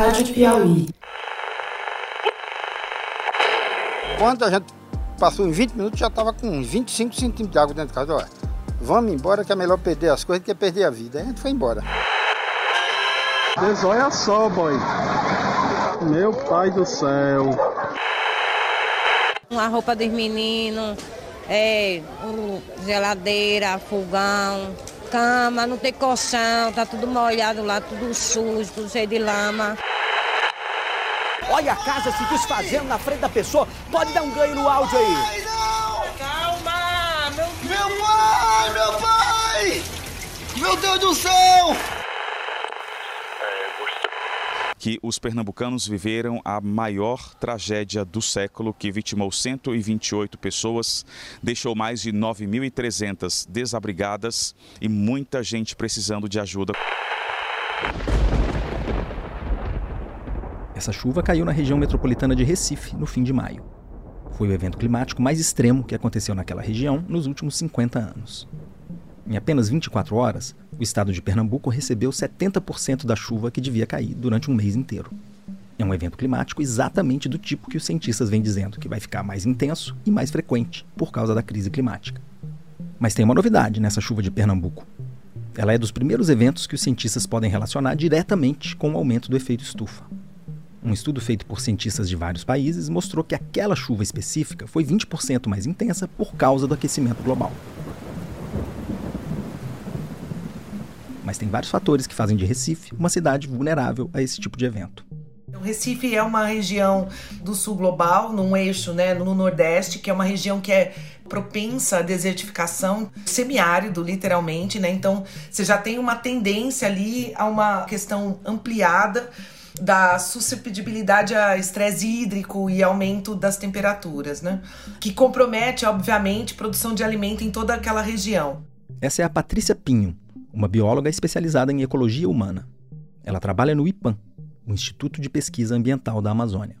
Rádio Piauí. Quando a gente passou em 20 minutos, já estava com 25 centímetros de água dentro de casa. Olha, vamos embora que é melhor perder as coisas do que perder a vida. Aí a gente foi embora. Mas olha só, boy. Meu pai do céu. Uma roupa dos meninos, é, geladeira, fogão, cama, não tem colchão, tá tudo molhado lá, tudo sujo, tudo cheio de lama. Olha a casa se desfazendo na frente da pessoa. Pode dar um ganho no áudio aí. Ai, não! Calma! Meu, meu pai! Meu pai! Meu Deus do céu! que os pernambucanos viveram a maior tragédia do século, que vitimou 128 pessoas, deixou mais de 9.300 desabrigadas e muita gente precisando de ajuda. Essa chuva caiu na região metropolitana de Recife no fim de maio. Foi o evento climático mais extremo que aconteceu naquela região nos últimos 50 anos. Em apenas 24 horas, o estado de Pernambuco recebeu 70% da chuva que devia cair durante um mês inteiro. É um evento climático exatamente do tipo que os cientistas vêm dizendo que vai ficar mais intenso e mais frequente por causa da crise climática. Mas tem uma novidade nessa chuva de Pernambuco. Ela é dos primeiros eventos que os cientistas podem relacionar diretamente com o aumento do efeito estufa. Um estudo feito por cientistas de vários países mostrou que aquela chuva específica foi 20% mais intensa por causa do aquecimento global. Mas tem vários fatores que fazem de Recife uma cidade vulnerável a esse tipo de evento. O Recife é uma região do sul global, num eixo, né, no Nordeste, que é uma região que é propensa à desertificação, semiárido, literalmente, né? Então, você já tem uma tendência ali a uma questão ampliada da susceptibilidade a estresse hídrico e aumento das temperaturas, né? Que compromete, obviamente, a produção de alimento em toda aquela região. Essa é a Patrícia Pinho, uma bióloga especializada em ecologia humana. Ela trabalha no IPAM, o Instituto de Pesquisa Ambiental da Amazônia.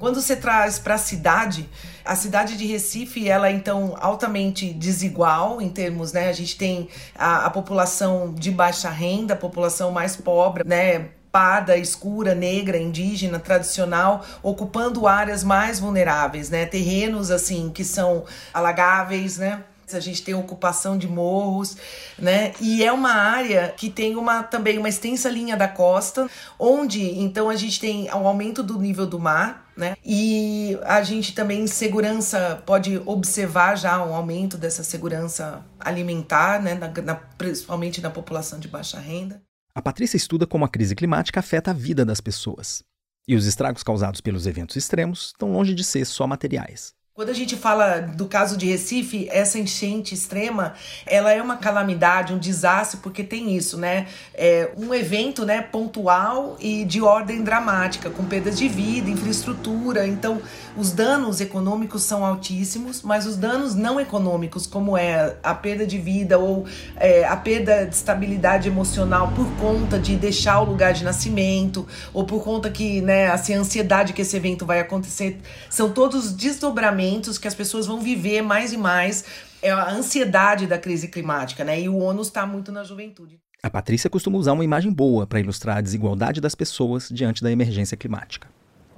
Quando você traz para a cidade, a cidade de Recife, ela é então altamente desigual em termos, né? A gente tem a, a população de baixa renda, a população mais pobre, né? Parda, escura, negra, indígena, tradicional, ocupando áreas mais vulneráveis, né? Terrenos assim que são alagáveis, né? A gente tem ocupação de morros, né? E é uma área que tem uma também uma extensa linha da costa, onde então a gente tem o um aumento do nível do mar, né? E a gente também segurança pode observar já um aumento dessa segurança alimentar, né? Na, na, principalmente na população de baixa renda. A Patrícia estuda como a crise climática afeta a vida das pessoas. E os estragos causados pelos eventos extremos estão longe de ser só materiais. Quando a gente fala do caso de Recife, essa enchente extrema, ela é uma calamidade, um desastre, porque tem isso, né? É um evento, né, pontual e de ordem dramática, com perdas de vida, infraestrutura. Então, os danos econômicos são altíssimos, mas os danos não econômicos, como é a perda de vida ou é, a perda de estabilidade emocional por conta de deixar o lugar de nascimento, ou por conta que, né, assim, a ansiedade que esse evento vai acontecer, são todos desdobramentos momentos que as pessoas vão viver mais e mais é a ansiedade da crise climática, né? E o ônus está muito na juventude. A Patrícia costuma usar uma imagem boa para ilustrar a desigualdade das pessoas diante da emergência climática.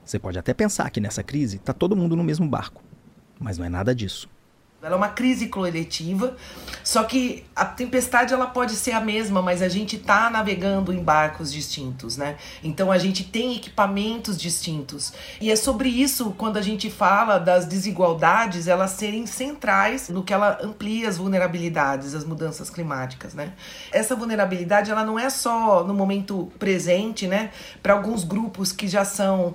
Você pode até pensar que nessa crise está todo mundo no mesmo barco, mas não é nada disso. Ela é uma crise coletiva, só que a tempestade ela pode ser a mesma, mas a gente está navegando em barcos distintos, né? Então a gente tem equipamentos distintos. E é sobre isso quando a gente fala das desigualdades, elas serem centrais no que ela amplia as vulnerabilidades, as mudanças climáticas, né? Essa vulnerabilidade ela não é só no momento presente, né? Para alguns grupos que já são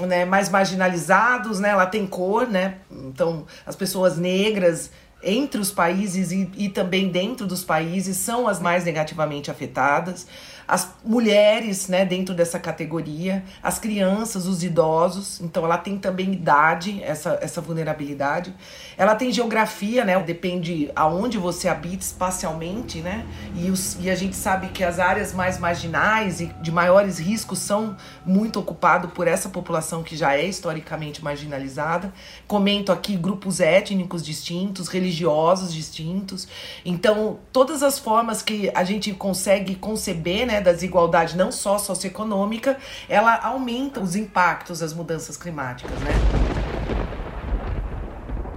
né, mais marginalizados, né? Ela tem cor, né? Então, as pessoas negras entre os países e, e também dentro dos países são as mais negativamente afetadas as mulheres, né, dentro dessa categoria, as crianças, os idosos, então ela tem também idade, essa, essa vulnerabilidade. Ela tem geografia, né, depende aonde você habita espacialmente, né, e, os, e a gente sabe que as áreas mais marginais e de maiores riscos são muito ocupadas por essa população que já é historicamente marginalizada. Comento aqui grupos étnicos distintos, religiosos distintos. Então, todas as formas que a gente consegue conceber, né, né, da desigualdade não só socioeconômica, ela aumenta os impactos das mudanças climáticas, né?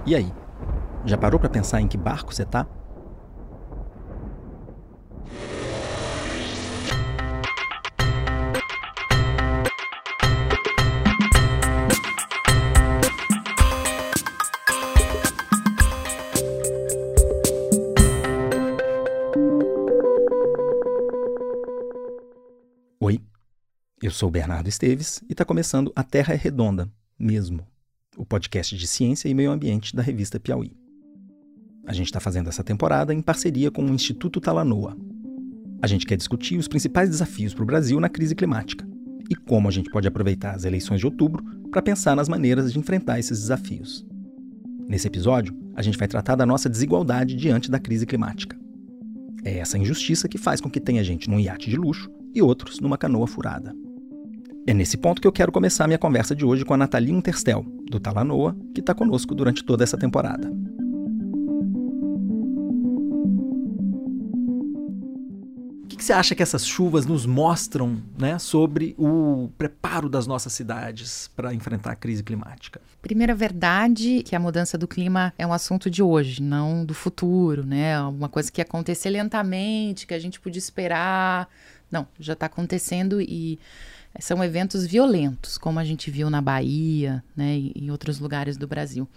E aí? Já parou para pensar em que barco você tá? Sou Bernardo Esteves e está começando A Terra é Redonda, mesmo, o podcast de ciência e meio ambiente da revista Piauí. A gente está fazendo essa temporada em parceria com o Instituto Talanoa. A gente quer discutir os principais desafios para o Brasil na crise climática e como a gente pode aproveitar as eleições de outubro para pensar nas maneiras de enfrentar esses desafios. Nesse episódio, a gente vai tratar da nossa desigualdade diante da crise climática. É essa injustiça que faz com que tenha gente num iate de luxo e outros numa canoa furada. É nesse ponto que eu quero começar minha conversa de hoje com a Nathalie Unterstel, do Talanoa, que está conosco durante toda essa temporada. O que, que você acha que essas chuvas nos mostram né, sobre o preparo das nossas cidades para enfrentar a crise climática? Primeira verdade que a mudança do clima é um assunto de hoje, não do futuro, né? Uma coisa que ia acontecer lentamente, que a gente podia esperar não, já está acontecendo e são eventos violentos, como a gente viu na Bahia, né, e em outros lugares do Brasil.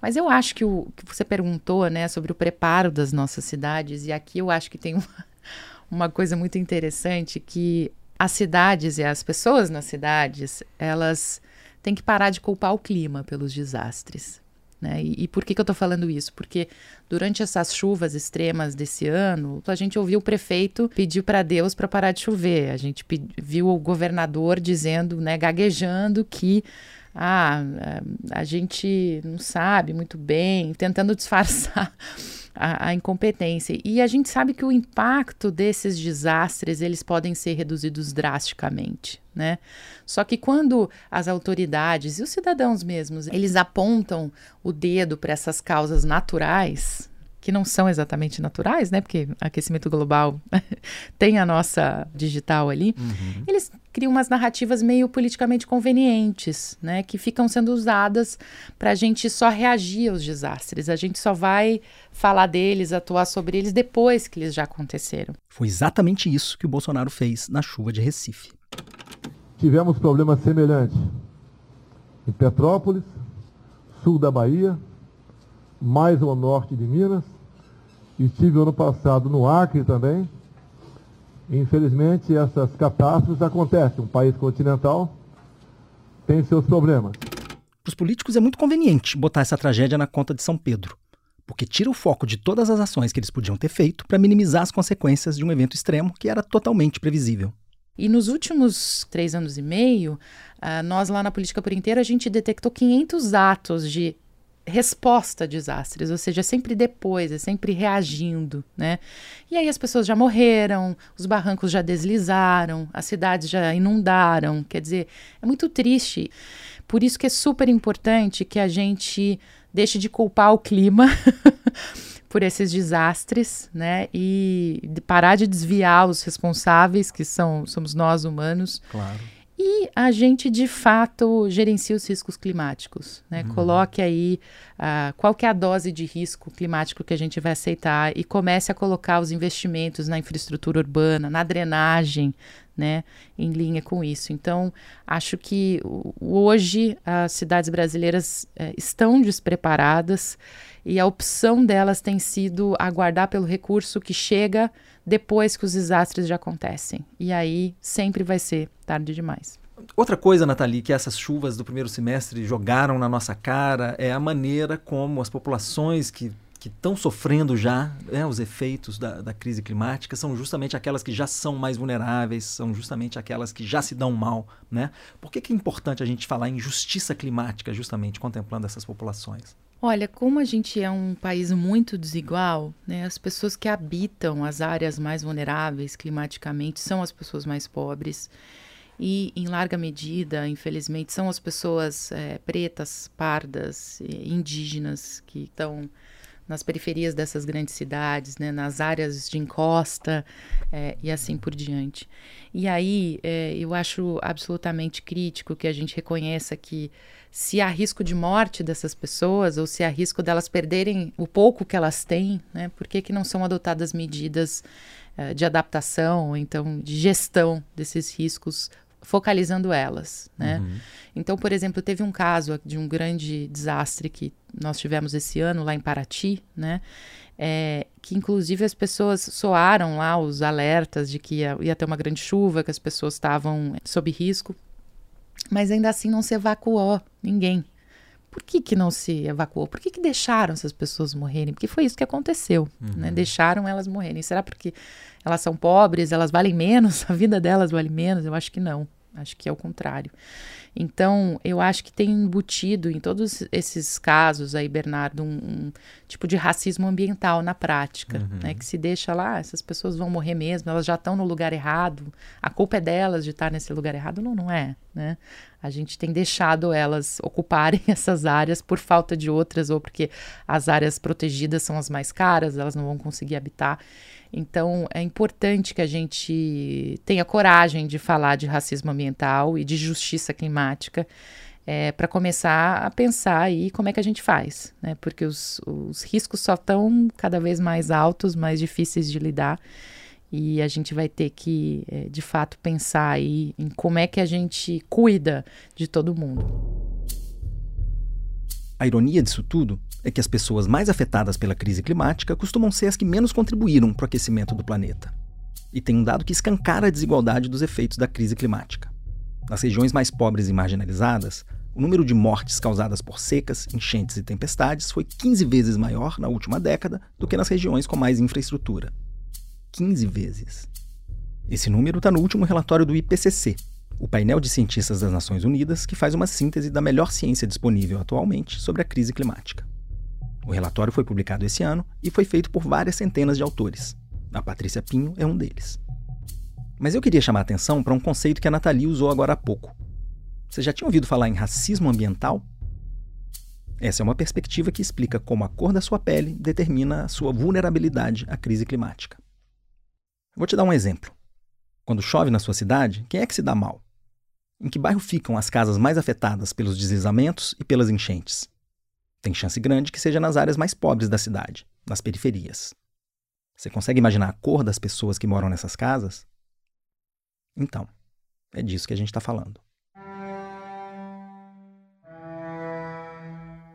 Mas eu acho que o que você perguntou, né, sobre o preparo das nossas cidades, e aqui eu acho que tem uma, uma coisa muito interessante que as cidades e as pessoas nas cidades, elas têm que parar de culpar o clima pelos desastres. Né? E, e, por que, que eu estou falando isso? Porque durante essas chuvas extremas desse ano, a gente ouviu o prefeito pedir para Deus para parar de chover. A gente viu o governador dizendo, né, gaguejando que ah, a gente não sabe muito bem, tentando disfarçar a, a, incompetência. E a gente sabe que o impacto desses desastres eles podem ser reduzidos drasticamente, né? Só que quando as autoridades e os cidadãos mesmos eles apontam o dedo para essas causas naturais, que não são exatamente naturais, né? Porque aquecimento global tem a nossa digital ali. Uhum. Eles criam umas narrativas meio politicamente convenientes, né? Que ficam sendo usadas para a gente só reagir aos desastres. A gente só vai falar deles, atuar sobre eles depois que eles já aconteceram. Foi exatamente isso que o Bolsonaro fez na chuva de Recife. Tivemos problemas semelhantes em Petrópolis, sul da Bahia, mais ao norte de Minas Estive ano passado no Acre também. Infelizmente, essas catástrofes acontecem. Um país continental tem seus problemas. Para os políticos é muito conveniente botar essa tragédia na conta de São Pedro, porque tira o foco de todas as ações que eles podiam ter feito para minimizar as consequências de um evento extremo que era totalmente previsível. E nos últimos três anos e meio, uh, nós lá na Política por Inteiro, a gente detectou 500 atos de resposta a desastres, ou seja, sempre depois, é sempre reagindo, né? E aí as pessoas já morreram, os barrancos já deslizaram, as cidades já inundaram, quer dizer, é muito triste. Por isso que é super importante que a gente deixe de culpar o clima por esses desastres, né? E parar de desviar os responsáveis, que são somos nós humanos. Claro e a gente de fato gerencia os riscos climáticos, né? Uhum. Coloque aí uh, qual que é a dose de risco climático que a gente vai aceitar e comece a colocar os investimentos na infraestrutura urbana, na drenagem, né, em linha com isso. Então, acho que hoje as cidades brasileiras uh, estão despreparadas e a opção delas tem sido aguardar pelo recurso que chega depois que os desastres já acontecem. E aí sempre vai ser tarde demais. Outra coisa, Nathalie, que essas chuvas do primeiro semestre jogaram na nossa cara é a maneira como as populações que que estão sofrendo já né, os efeitos da, da, crise climática são justamente aquelas que já são mais vulneráveis, são justamente aquelas que já se dão mal. Né? Por que, que é importante a gente falar em justiça climática, justamente contemplando essas populações? Olha, como a gente é um país muito desigual, né, as pessoas que habitam as áreas mais vulneráveis climaticamente são as pessoas mais pobres. E, em larga medida, infelizmente, são as pessoas é, pretas, pardas, indígenas que estão nas periferias dessas grandes cidades, né, nas áreas de encosta é, e assim por diante. E aí é, eu acho absolutamente crítico que a gente reconheça que se há risco de morte dessas pessoas ou se há risco delas perderem o pouco que elas têm, né, por que, que não são adotadas medidas é, de adaptação, ou então de gestão desses riscos focalizando elas, né? Uhum. Então, por exemplo, teve um caso de um grande desastre que nós tivemos esse ano lá em Paraty, né? É, que inclusive as pessoas soaram lá os alertas de que ia, ia ter uma grande chuva, que as pessoas estavam sob risco, mas ainda assim não se evacuou ninguém. Por que, que não se evacuou? Por que, que deixaram essas pessoas morrerem? Porque foi isso que aconteceu, né? uhum. né? Deixaram elas morrerem. Será porque elas são pobres, elas valem menos, a vida delas vale menos? Eu acho que não. Acho que é o contrário. Então, eu acho que tem embutido em todos esses casos aí, Bernardo, um, um tipo de racismo ambiental na prática, uhum. né? Que se deixa lá, essas pessoas vão morrer mesmo, elas já estão no lugar errado, a culpa é delas de estar nesse lugar errado. Não, não é, né? A gente tem deixado elas ocuparem essas áreas por falta de outras ou porque as áreas protegidas são as mais caras, elas não vão conseguir habitar. Então, é importante que a gente tenha coragem de falar de racismo ambiental e de justiça climática. É, para começar a pensar aí como é que a gente faz, né? Porque os, os riscos só estão cada vez mais altos, mais difíceis de lidar, e a gente vai ter que, é, de fato, pensar aí em como é que a gente cuida de todo mundo. A ironia disso tudo é que as pessoas mais afetadas pela crise climática costumam ser as que menos contribuíram para o aquecimento do planeta. E tem um dado que escancara a desigualdade dos efeitos da crise climática. Nas regiões mais pobres e marginalizadas, o número de mortes causadas por secas, enchentes e tempestades foi 15 vezes maior na última década do que nas regiões com mais infraestrutura. 15 vezes. Esse número está no último relatório do IPCC, o painel de cientistas das Nações Unidas que faz uma síntese da melhor ciência disponível atualmente sobre a crise climática. O relatório foi publicado esse ano e foi feito por várias centenas de autores. A Patrícia Pinho é um deles. Mas eu queria chamar a atenção para um conceito que a Nathalie usou agora há pouco. Você já tinha ouvido falar em racismo ambiental? Essa é uma perspectiva que explica como a cor da sua pele determina a sua vulnerabilidade à crise climática. Vou te dar um exemplo. Quando chove na sua cidade, quem é que se dá mal? Em que bairro ficam as casas mais afetadas pelos deslizamentos e pelas enchentes? Tem chance grande que seja nas áreas mais pobres da cidade, nas periferias. Você consegue imaginar a cor das pessoas que moram nessas casas? Então, é disso que a gente está falando.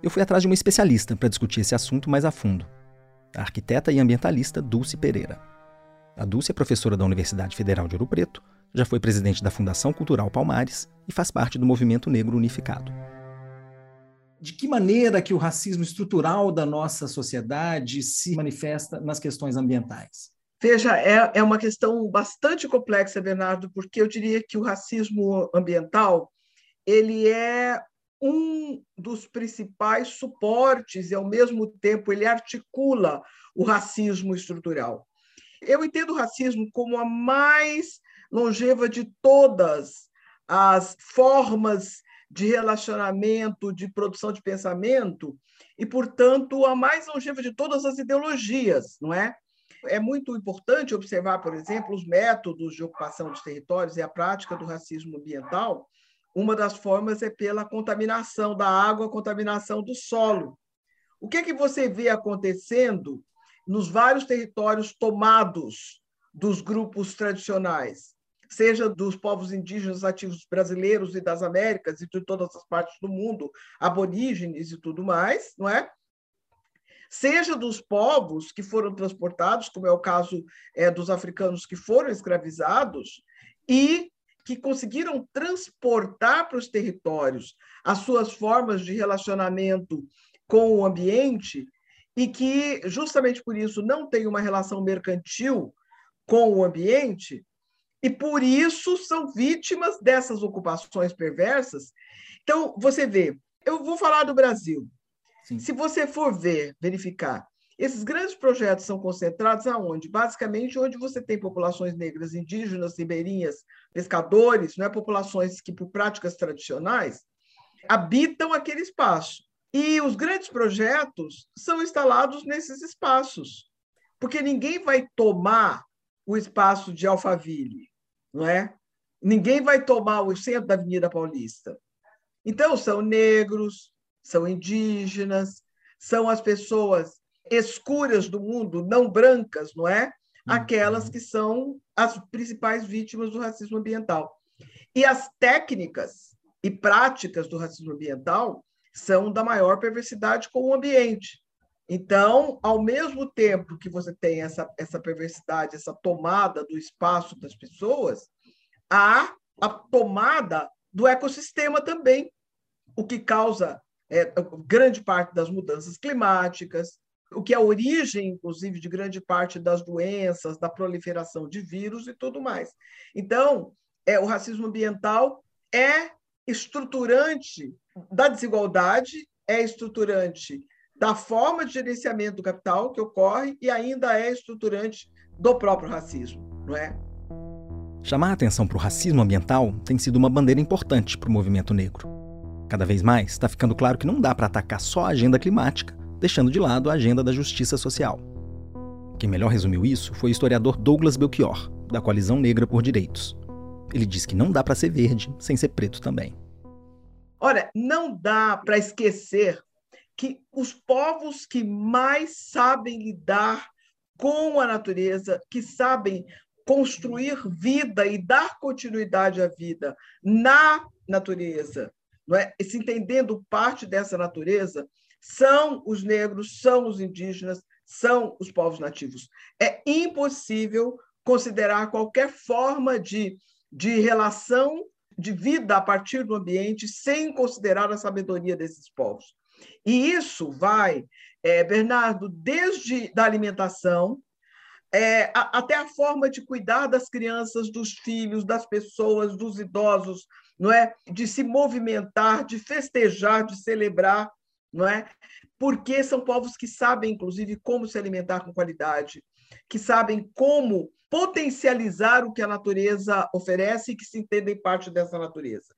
Eu fui atrás de uma especialista para discutir esse assunto mais a fundo, a arquiteta e ambientalista Dulce Pereira. A Dulce é professora da Universidade Federal de Ouro Preto, já foi presidente da Fundação Cultural Palmares e faz parte do Movimento Negro Unificado de que maneira que o racismo estrutural da nossa sociedade se manifesta nas questões ambientais? Veja, é, é uma questão bastante complexa, Bernardo, porque eu diria que o racismo ambiental ele é um dos principais suportes e, ao mesmo tempo, ele articula o racismo estrutural. Eu entendo o racismo como a mais longeva de todas as formas de relacionamento, de produção de pensamento, e, portanto, a mais longeva de todas as ideologias, não é? É muito importante observar, por exemplo, os métodos de ocupação de territórios e a prática do racismo ambiental. Uma das formas é pela contaminação da água, contaminação do solo. O que é que você vê acontecendo nos vários territórios tomados dos grupos tradicionais? seja dos povos indígenas ativos brasileiros e das Américas e de todas as partes do mundo, aborígenes e tudo mais, não é? Seja dos povos que foram transportados, como é o caso é, dos africanos que foram escravizados e que conseguiram transportar para os territórios as suas formas de relacionamento com o ambiente e que, justamente por isso, não tem uma relação mercantil com o ambiente, e por isso são vítimas dessas ocupações perversas. Então, você vê, eu vou falar do Brasil. Sim. Se você for ver, verificar, esses grandes projetos são concentrados aonde? Basicamente, onde você tem populações negras, indígenas, ribeirinhas, pescadores, não é populações que, por práticas tradicionais, habitam aquele espaço. E os grandes projetos são instalados nesses espaços, porque ninguém vai tomar o espaço de Alphaville, não é? Ninguém vai tomar o centro da Avenida Paulista. Então, são negros, são indígenas, são as pessoas escuras do mundo, não brancas, não é? Aquelas que são as principais vítimas do racismo ambiental. E as técnicas e práticas do racismo ambiental são da maior perversidade com o ambiente. Então, ao mesmo tempo que você tem essa, essa perversidade, essa tomada do espaço das pessoas, há a tomada do ecossistema também, o que causa é, grande parte das mudanças climáticas, o que é a origem, inclusive, de grande parte das doenças, da proliferação de vírus e tudo mais. Então, é, o racismo ambiental é estruturante da desigualdade, é estruturante da forma de gerenciamento do capital que ocorre e ainda é estruturante do próprio racismo, não é? Chamar a atenção para o racismo ambiental tem sido uma bandeira importante para o movimento negro. Cada vez mais está ficando claro que não dá para atacar só a agenda climática, deixando de lado a agenda da justiça social. Quem melhor resumiu isso foi o historiador Douglas Belchior, da Coalizão Negra por Direitos. Ele diz que não dá para ser verde sem ser preto também. Olha, não dá para esquecer que os povos que mais sabem lidar com a natureza, que sabem construir vida e dar continuidade à vida na natureza, não é? se entendendo parte dessa natureza, são os negros, são os indígenas, são os povos nativos. É impossível considerar qualquer forma de, de relação de vida a partir do ambiente sem considerar a sabedoria desses povos. E isso vai, é, Bernardo, desde da alimentação, é, a, até a forma de cuidar das crianças, dos filhos, das pessoas, dos idosos, não é? De se movimentar, de festejar, de celebrar, não é? Porque são povos que sabem, inclusive, como se alimentar com qualidade, que sabem como potencializar o que a natureza oferece e que se entendem parte dessa natureza.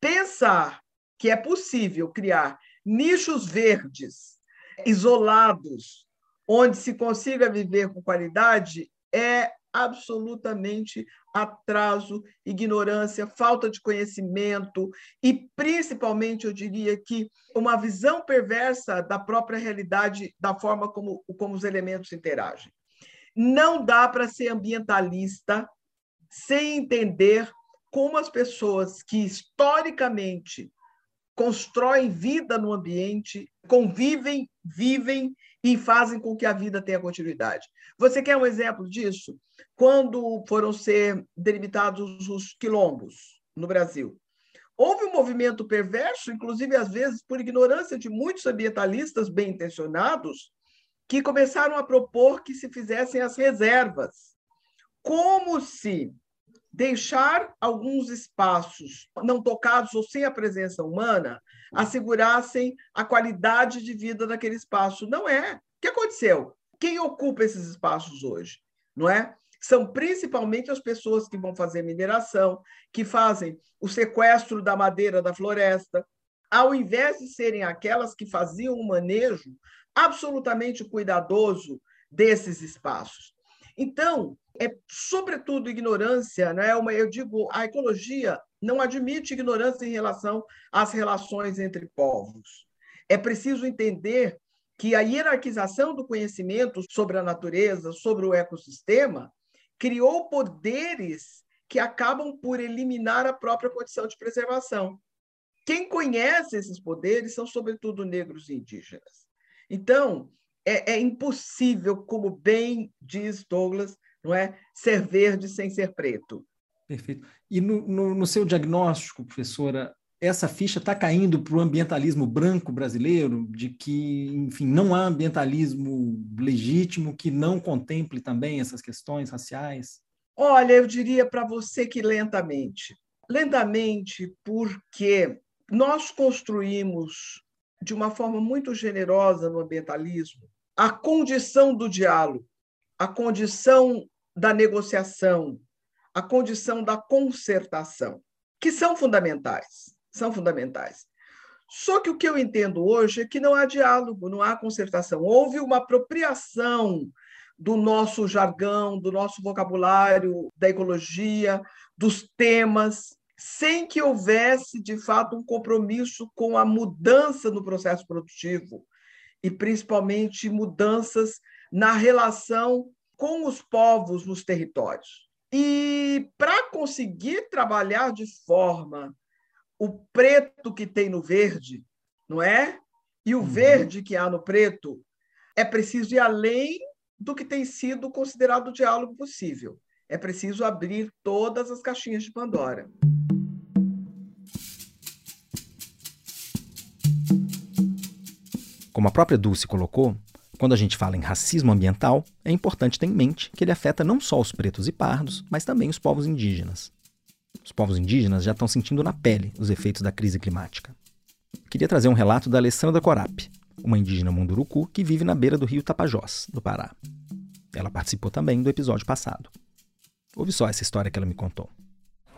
Pensar que é possível criar nichos verdes, isolados, onde se consiga viver com qualidade, é absolutamente atraso, ignorância, falta de conhecimento e, principalmente, eu diria que uma visão perversa da própria realidade, da forma como, como os elementos interagem. Não dá para ser ambientalista sem entender como as pessoas que historicamente constroem vida no ambiente, convivem, vivem e fazem com que a vida tenha continuidade. Você quer um exemplo disso? Quando foram ser delimitados os quilombos no Brasil, houve um movimento perverso, inclusive às vezes por ignorância de muitos ambientalistas bem intencionados, que começaram a propor que se fizessem as reservas, como se deixar alguns espaços não tocados ou sem a presença humana assegurassem a qualidade de vida daquele espaço. Não é. O que aconteceu? Quem ocupa esses espaços hoje? Não é? São principalmente as pessoas que vão fazer mineração, que fazem o sequestro da madeira da floresta, ao invés de serem aquelas que faziam o manejo absolutamente cuidadoso desses espaços. Então, é sobretudo ignorância, né? Uma, eu digo, a ecologia não admite ignorância em relação às relações entre povos. É preciso entender que a hierarquização do conhecimento sobre a natureza, sobre o ecossistema, criou poderes que acabam por eliminar a própria condição de preservação. Quem conhece esses poderes são, sobretudo, negros e indígenas. Então, é, é impossível, como bem diz Douglas, não é ser verde sem ser preto. Perfeito. E no, no, no seu diagnóstico, professora, essa ficha está caindo para o ambientalismo branco brasileiro, de que, enfim, não há ambientalismo legítimo que não contemple também essas questões raciais? Olha, eu diria para você que lentamente. Lentamente, porque nós construímos de uma forma muito generosa no ambientalismo a condição do diálogo, a condição da negociação, a condição da concertação, que são fundamentais, são fundamentais. Só que o que eu entendo hoje é que não há diálogo, não há concertação. Houve uma apropriação do nosso jargão, do nosso vocabulário, da ecologia, dos temas, sem que houvesse, de fato, um compromisso com a mudança no processo produtivo e, principalmente, mudanças na relação com os povos nos territórios. E para conseguir trabalhar de forma o preto que tem no verde, não é? E o uhum. verde que há no preto, é preciso ir além do que tem sido considerado o diálogo possível. É preciso abrir todas as caixinhas de Pandora. Como a própria Dulce colocou, quando a gente fala em racismo ambiental, é importante ter em mente que ele afeta não só os pretos e pardos, mas também os povos indígenas. Os povos indígenas já estão sentindo na pele os efeitos da crise climática. Queria trazer um relato da Alessandra Corap, uma indígena munduruku que vive na beira do rio Tapajós, do Pará. Ela participou também do episódio passado. Ouve só essa história que ela me contou.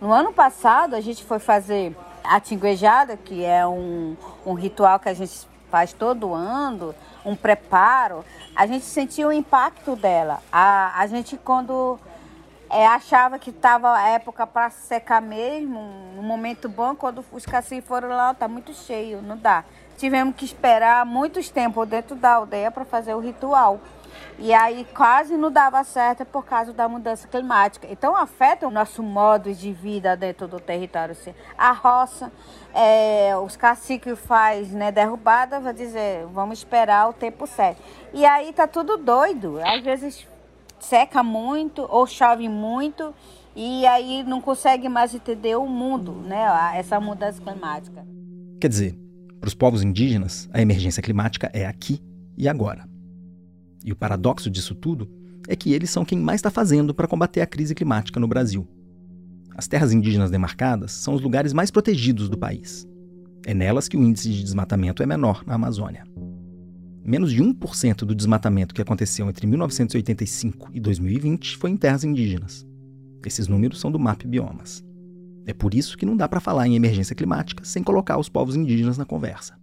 No ano passado, a gente foi fazer a tinguejada, que é um, um ritual que a gente faz todo ano, um preparo. A gente sentiu o impacto dela. A, a gente, quando é, achava que estava a época para secar mesmo, um momento bom, quando os caciques foram lá, tá muito cheio, não dá. Tivemos que esperar muitos tempos dentro da aldeia para fazer o ritual. E aí quase não dava certo por causa da mudança climática. Então afeta o nosso modo de vida dentro do território. A roça, é, os caciques faz né, derrubada, vai dizer, vamos esperar o tempo certo. E aí tá tudo doido. Às vezes seca muito ou chove muito e aí não consegue mais entender o mundo, né? Essa mudança climática. Quer dizer, para os povos indígenas, a emergência climática é aqui e agora. E o paradoxo disso tudo é que eles são quem mais está fazendo para combater a crise climática no Brasil. As terras indígenas demarcadas são os lugares mais protegidos do país. É nelas que o índice de desmatamento é menor na Amazônia menos de 1% do desmatamento que aconteceu entre 1985 e 2020 foi em terras indígenas. Esses números são do MAP Biomas. É por isso que não dá para falar em emergência climática sem colocar os povos indígenas na conversa.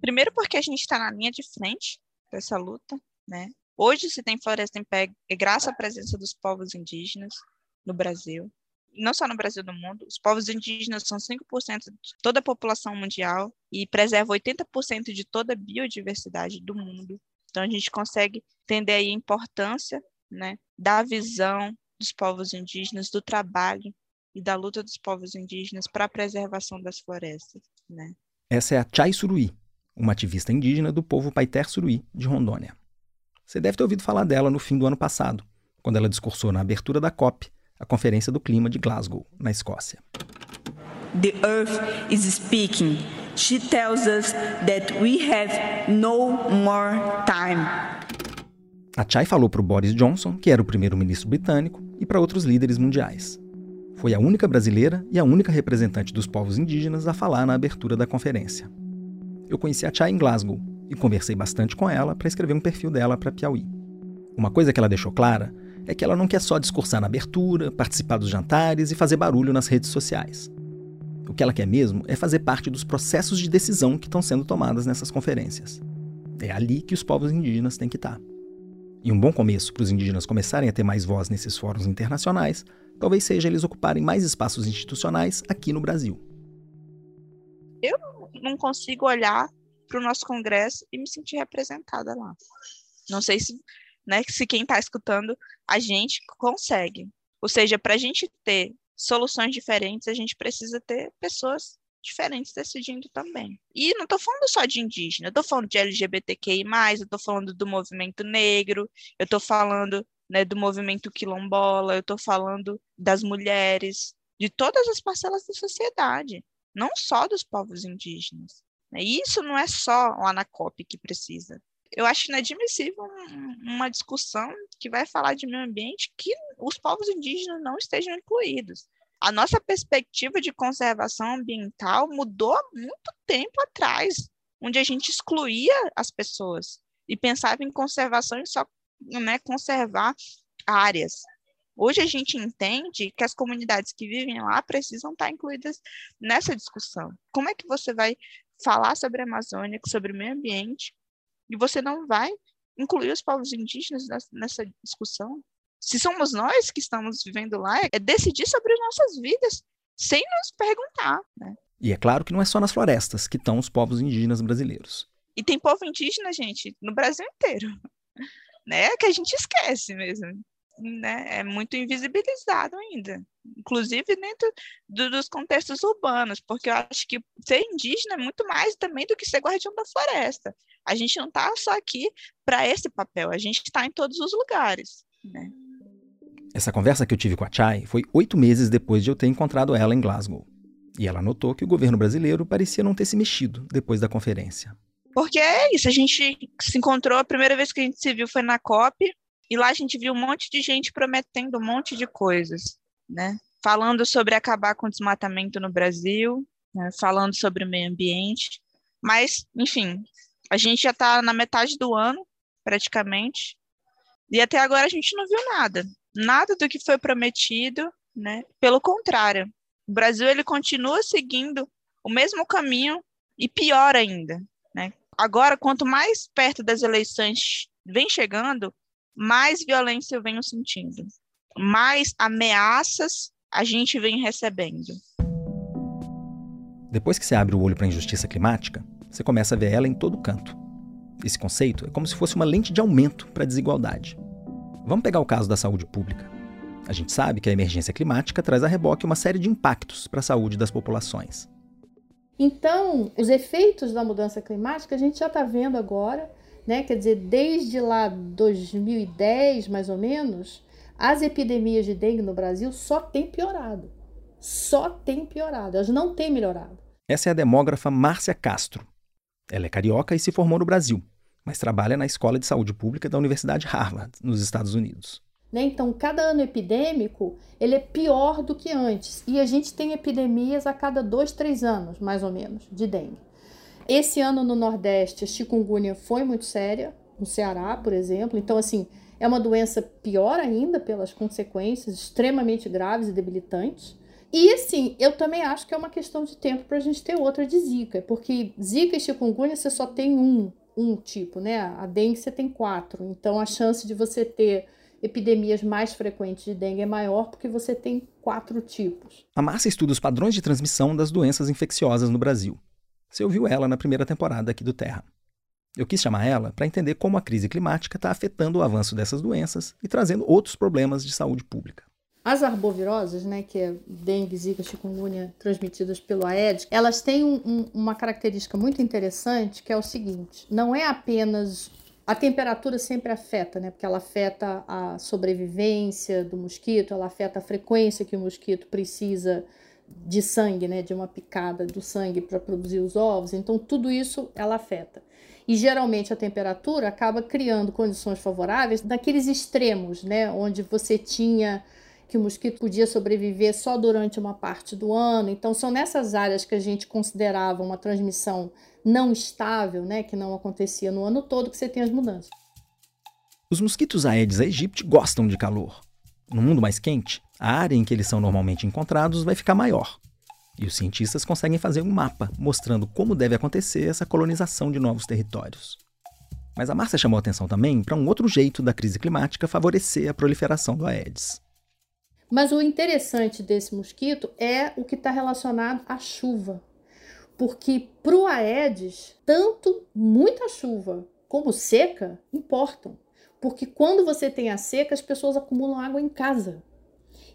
Primeiro porque a gente está na linha de frente dessa luta, né? Hoje se tem floresta em pé é graças à presença dos povos indígenas no Brasil não só no Brasil, no mundo, os povos indígenas são 5% de toda a população mundial e preservam 80% de toda a biodiversidade do mundo. Então a gente consegue entender aí a importância, né, da visão dos povos indígenas, do trabalho e da luta dos povos indígenas para a preservação das florestas, né? Essa é a Chai Suruí, uma ativista indígena do povo Paiter Suruí de Rondônia. Você deve ter ouvido falar dela no fim do ano passado, quando ela discursou na abertura da COP a Conferência do Clima de Glasgow, na Escócia. The earth is speaking. She tells us that we have no more time. A Chai falou para o Boris Johnson, que era o primeiro-ministro britânico, e para outros líderes mundiais. Foi a única brasileira e a única representante dos povos indígenas a falar na abertura da conferência. Eu conheci a Chai em Glasgow e conversei bastante com ela para escrever um perfil dela para Piauí. Uma coisa que ela deixou clara é que ela não quer só discursar na abertura, participar dos jantares e fazer barulho nas redes sociais. O que ela quer mesmo é fazer parte dos processos de decisão que estão sendo tomados nessas conferências. É ali que os povos indígenas têm que estar. E um bom começo para os indígenas começarem a ter mais voz nesses fóruns internacionais talvez seja eles ocuparem mais espaços institucionais aqui no Brasil. Eu não consigo olhar para o nosso Congresso e me sentir representada lá. Não sei se né? Se quem está escutando a gente consegue. Ou seja, para a gente ter soluções diferentes, a gente precisa ter pessoas diferentes decidindo também. E não estou falando só de indígena, estou falando de LGBTQI+, eu estou falando do movimento negro, eu estou falando né, do movimento quilombola, eu estou falando das mulheres, de todas as parcelas da sociedade, não só dos povos indígenas. E isso não é só o ANACOP que precisa eu acho inadmissível uma discussão que vai falar de meio ambiente que os povos indígenas não estejam incluídos. A nossa perspectiva de conservação ambiental mudou há muito tempo atrás, onde a gente excluía as pessoas e pensava em conservação e só né, conservar áreas. Hoje a gente entende que as comunidades que vivem lá precisam estar incluídas nessa discussão. Como é que você vai falar sobre a Amazônia, sobre o meio ambiente, e você não vai incluir os povos indígenas nessa discussão? Se somos nós que estamos vivendo lá, é decidir sobre as nossas vidas sem nos perguntar. Né? E é claro que não é só nas florestas que estão os povos indígenas brasileiros. E tem povo indígena, gente, no Brasil inteiro, né? Que a gente esquece mesmo, né? É muito invisibilizado ainda, inclusive dentro do, dos contextos urbanos, porque eu acho que ser indígena é muito mais também do que ser guardião da floresta. A gente não está só aqui para esse papel, a gente está em todos os lugares, né? Essa conversa que eu tive com a Chai foi oito meses depois de eu ter encontrado ela em Glasgow. E ela notou que o governo brasileiro parecia não ter se mexido depois da conferência. Porque é isso, a gente se encontrou, a primeira vez que a gente se viu foi na COP, e lá a gente viu um monte de gente prometendo um monte de coisas, né? Falando sobre acabar com o desmatamento no Brasil, né? falando sobre o meio ambiente. Mas, enfim, a gente já está na metade do ano, praticamente, e até agora a gente não viu nada nada do que foi prometido, né? Pelo contrário, o Brasil ele continua seguindo o mesmo caminho e pior ainda, né? Agora, quanto mais perto das eleições vem chegando, mais violência eu venho sentindo, mais ameaças a gente vem recebendo. Depois que você abre o olho para a injustiça climática, você começa a ver ela em todo canto. Esse conceito é como se fosse uma lente de aumento para a desigualdade. Vamos pegar o caso da saúde pública. A gente sabe que a emergência climática traz a reboque uma série de impactos para a saúde das populações. Então, os efeitos da mudança climática a gente já está vendo agora, né? Quer dizer, desde lá 2010, mais ou menos, as epidemias de dengue no Brasil só têm piorado. Só têm piorado, elas não têm melhorado. Essa é a demógrafa Márcia Castro. Ela é carioca e se formou no Brasil mas trabalha na Escola de Saúde Pública da Universidade Harvard, nos Estados Unidos. Né? Então, cada ano epidêmico ele é pior do que antes. E a gente tem epidemias a cada dois, três anos, mais ou menos, de dengue. Esse ano no Nordeste, a chikungunya foi muito séria, no Ceará, por exemplo. Então, assim, é uma doença pior ainda pelas consequências extremamente graves e debilitantes. E assim, eu também acho que é uma questão de tempo para a gente ter outra de Zika, porque Zika e chikungunya você só tem um um tipo, né? A dengue você tem quatro. Então a chance de você ter epidemias mais frequentes de dengue é maior porque você tem quatro tipos. A Márcia estuda os padrões de transmissão das doenças infecciosas no Brasil. Você ouviu ela na primeira temporada aqui do Terra. Eu quis chamar ela para entender como a crise climática está afetando o avanço dessas doenças e trazendo outros problemas de saúde pública. As arboviroses, né, que é dengue, zika, chikungunya, transmitidas pelo Aedes, elas têm um, um, uma característica muito interessante, que é o seguinte: não é apenas a temperatura sempre afeta, né? Porque ela afeta a sobrevivência do mosquito, ela afeta a frequência que o mosquito precisa de sangue, né? De uma picada do sangue para produzir os ovos. Então, tudo isso ela afeta. E geralmente a temperatura acaba criando condições favoráveis naqueles extremos, né? Onde você tinha que o mosquito podia sobreviver só durante uma parte do ano. Então, são nessas áreas que a gente considerava uma transmissão não estável, né, que não acontecia no ano todo, que você tem as mudanças. Os mosquitos Aedes aegypti gostam de calor. No mundo mais quente, a área em que eles são normalmente encontrados vai ficar maior. E os cientistas conseguem fazer um mapa mostrando como deve acontecer essa colonização de novos territórios. Mas a Márcia chamou atenção também para um outro jeito da crise climática favorecer a proliferação do Aedes. Mas o interessante desse mosquito é o que está relacionado à chuva. Porque para o Aedes, tanto muita chuva como seca importam. Porque quando você tem a seca, as pessoas acumulam água em casa.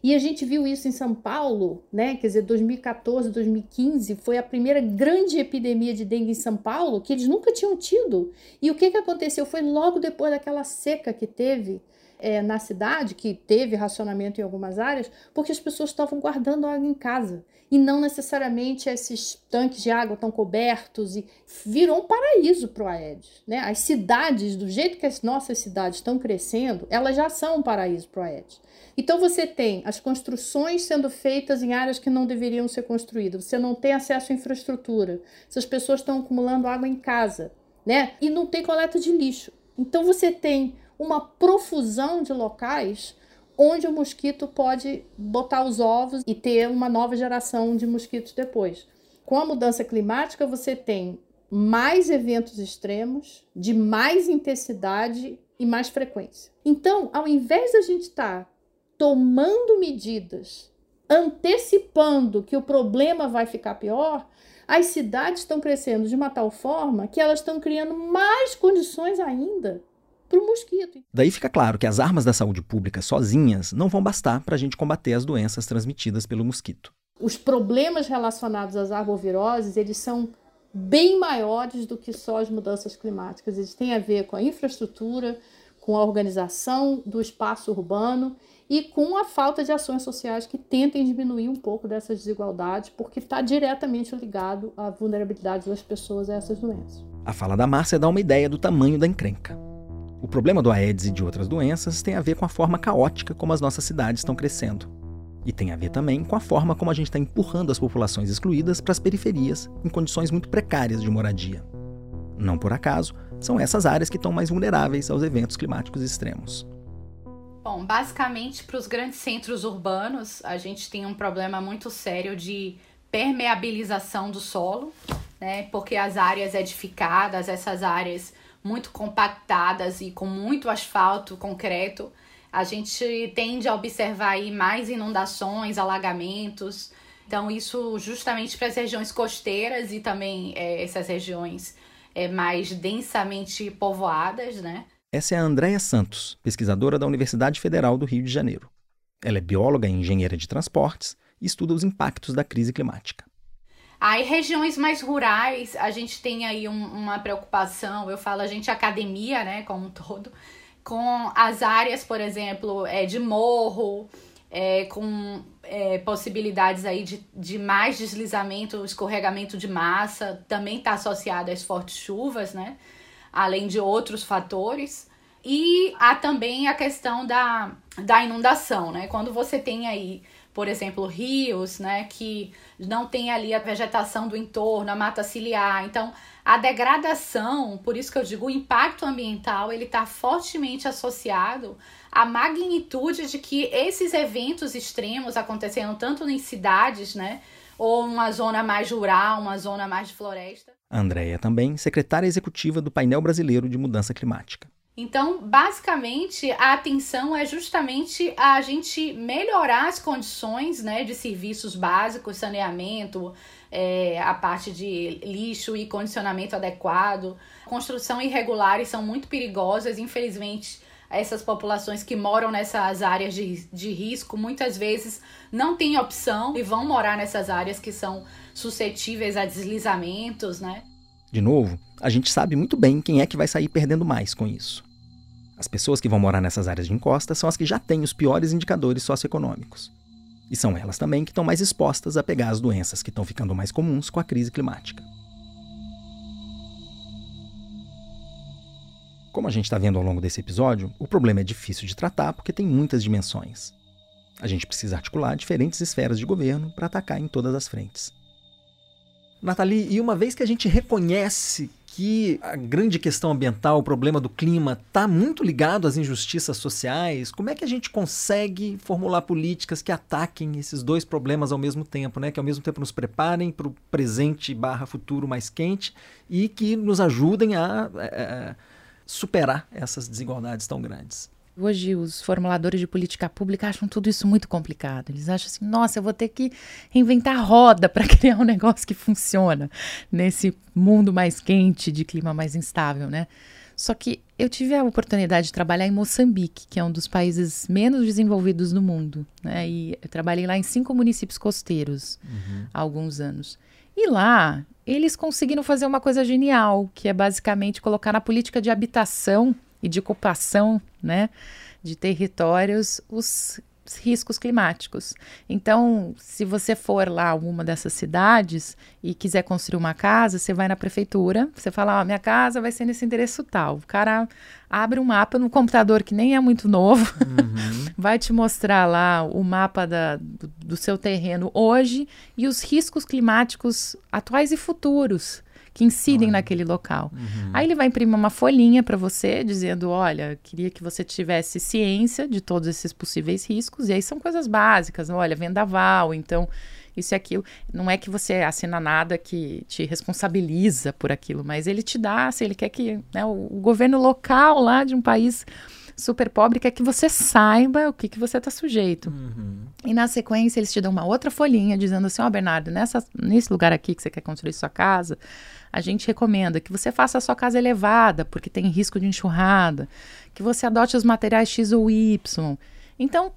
E a gente viu isso em São Paulo, né? Quer dizer, 2014, 2015 foi a primeira grande epidemia de dengue em São Paulo que eles nunca tinham tido. E o que, que aconteceu? Foi logo depois daquela seca que teve é, na cidade, que teve racionamento em algumas áreas, porque as pessoas estavam guardando água em casa. E não necessariamente esses tanques de água estão cobertos e virou um paraíso para o Aedes. Né? As cidades, do jeito que as nossas cidades estão crescendo, elas já são um paraíso para o Aedes. Então você tem as construções sendo feitas em áreas que não deveriam ser construídas, você não tem acesso à infraestrutura, essas pessoas estão acumulando água em casa, né? E não tem coleta de lixo. Então você tem uma profusão de locais onde o mosquito pode botar os ovos e ter uma nova geração de mosquitos depois. com a mudança climática você tem mais eventos extremos, de mais intensidade e mais frequência. Então, ao invés da gente estar tá tomando medidas, antecipando que o problema vai ficar pior, as cidades estão crescendo de uma tal forma que elas estão criando mais condições ainda para o mosquito. Daí fica claro que as armas da saúde pública sozinhas não vão bastar para a gente combater as doenças transmitidas pelo mosquito. Os problemas relacionados às arboviroses, eles são bem maiores do que só as mudanças climáticas. Eles têm a ver com a infraestrutura, com a organização do espaço urbano e com a falta de ações sociais que tentem diminuir um pouco dessas desigualdades, porque está diretamente ligado à vulnerabilidade das pessoas a essas doenças. A fala da Márcia dá uma ideia do tamanho da encrenca. O problema do Aedes e de outras doenças tem a ver com a forma caótica como as nossas cidades estão crescendo. E tem a ver também com a forma como a gente está empurrando as populações excluídas para as periferias, em condições muito precárias de moradia. Não por acaso, são essas áreas que estão mais vulneráveis aos eventos climáticos extremos. Bom, basicamente, para os grandes centros urbanos, a gente tem um problema muito sério de permeabilização do solo, né? Porque as áreas edificadas, essas áreas muito compactadas e com muito asfalto, concreto, a gente tende a observar aí mais inundações, alagamentos. Então, isso justamente para as regiões costeiras e também é, essas regiões é, mais densamente povoadas, né? Essa é a Andréia Santos, pesquisadora da Universidade Federal do Rio de Janeiro. Ela é bióloga e engenheira de transportes e estuda os impactos da crise climática. Aí, regiões mais rurais, a gente tem aí um, uma preocupação, eu falo a gente academia, né, como um todo, com as áreas, por exemplo, é, de morro, é, com é, possibilidades aí de, de mais deslizamento, escorregamento de massa, também está associado às fortes chuvas, né? Além de outros fatores. E há também a questão da, da inundação, né? Quando você tem aí, por exemplo, rios, né, que não tem ali a vegetação do entorno, a mata ciliar. Então, a degradação, por isso que eu digo, o impacto ambiental, ele está fortemente associado à magnitude de que esses eventos extremos acontecendo tanto em cidades, né, ou uma zona mais rural, uma zona mais de floresta. Andréia também, secretária executiva do Painel Brasileiro de Mudança Climática. Então, basicamente, a atenção é justamente a gente melhorar as condições né, de serviços básicos, saneamento, é, a parte de lixo e condicionamento adequado. Construção irregulares são muito perigosas, infelizmente. Essas populações que moram nessas áreas de, de risco muitas vezes não têm opção e vão morar nessas áreas que são suscetíveis a deslizamentos, né? De novo, a gente sabe muito bem quem é que vai sair perdendo mais com isso. As pessoas que vão morar nessas áreas de encosta são as que já têm os piores indicadores socioeconômicos. E são elas também que estão mais expostas a pegar as doenças que estão ficando mais comuns com a crise climática. Como a gente está vendo ao longo desse episódio, o problema é difícil de tratar porque tem muitas dimensões. A gente precisa articular diferentes esferas de governo para atacar em todas as frentes. Nathalie, e uma vez que a gente reconhece que a grande questão ambiental, o problema do clima, está muito ligado às injustiças sociais. Como é que a gente consegue formular políticas que ataquem esses dois problemas ao mesmo tempo, né? Que ao mesmo tempo nos preparem para o presente barra futuro mais quente e que nos ajudem a é, superar essas desigualdades tão grandes? Hoje, os formuladores de política pública acham tudo isso muito complicado. Eles acham assim: nossa, eu vou ter que reinventar roda para criar um negócio que funciona nesse mundo mais quente, de clima mais instável, né? Só que eu tive a oportunidade de trabalhar em Moçambique, que é um dos países menos desenvolvidos do mundo. Né? E eu trabalhei lá em cinco municípios costeiros uhum. há alguns anos. E lá, eles conseguiram fazer uma coisa genial, que é basicamente colocar na política de habitação e de ocupação né, de territórios os riscos climáticos. Então, se você for lá a uma dessas cidades e quiser construir uma casa, você vai na prefeitura, você fala, ó, oh, minha casa vai ser nesse endereço tal. O cara abre um mapa no computador que nem é muito novo, uhum. vai te mostrar lá o mapa da, do, do seu terreno hoje e os riscos climáticos atuais e futuros que incidem olha. naquele local. Uhum. Aí ele vai imprimir uma folhinha para você dizendo, olha, queria que você tivesse ciência de todos esses possíveis riscos. E aí são coisas básicas, olha, vendaval, então isso e aquilo. Não é que você assina nada que te responsabiliza por aquilo, mas ele te dá, assim, ele quer que né, o, o governo local lá de um país super pobre quer que você saiba o que, que você está sujeito. Uhum. E na sequência eles te dão uma outra folhinha dizendo assim, ó oh, Bernardo, nessa, nesse lugar aqui que você quer construir sua casa, a gente recomenda que você faça a sua casa elevada, porque tem risco de enxurrada, que você adote os materiais X ou Y. Então,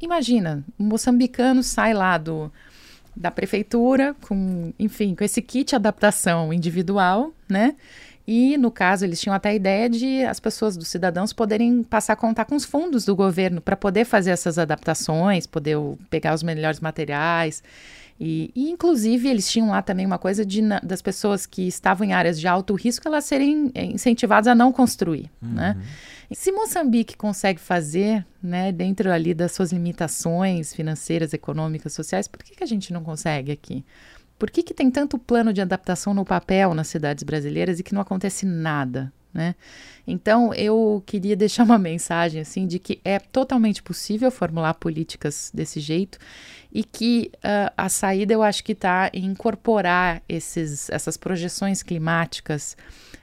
imagina, um moçambicano sai lá do da prefeitura com, enfim, com esse kit adaptação individual, né? E, no caso, eles tinham até a ideia de as pessoas, dos cidadãos, poderem passar a contar com os fundos do governo para poder fazer essas adaptações, poder pegar os melhores materiais. E, e, inclusive, eles tinham lá também uma coisa de, das pessoas que estavam em áreas de alto risco, elas serem eh, incentivadas a não construir, né? uhum. né? Se Moçambique consegue fazer, né, dentro ali das suas limitações financeiras, econômicas, sociais, por que, que a gente não consegue aqui? Por que, que tem tanto plano de adaptação no papel nas cidades brasileiras e que não acontece nada? Né? Então, eu queria deixar uma mensagem assim de que é totalmente possível formular políticas desse jeito e que uh, a saída eu acho que está em incorporar esses, essas projeções climáticas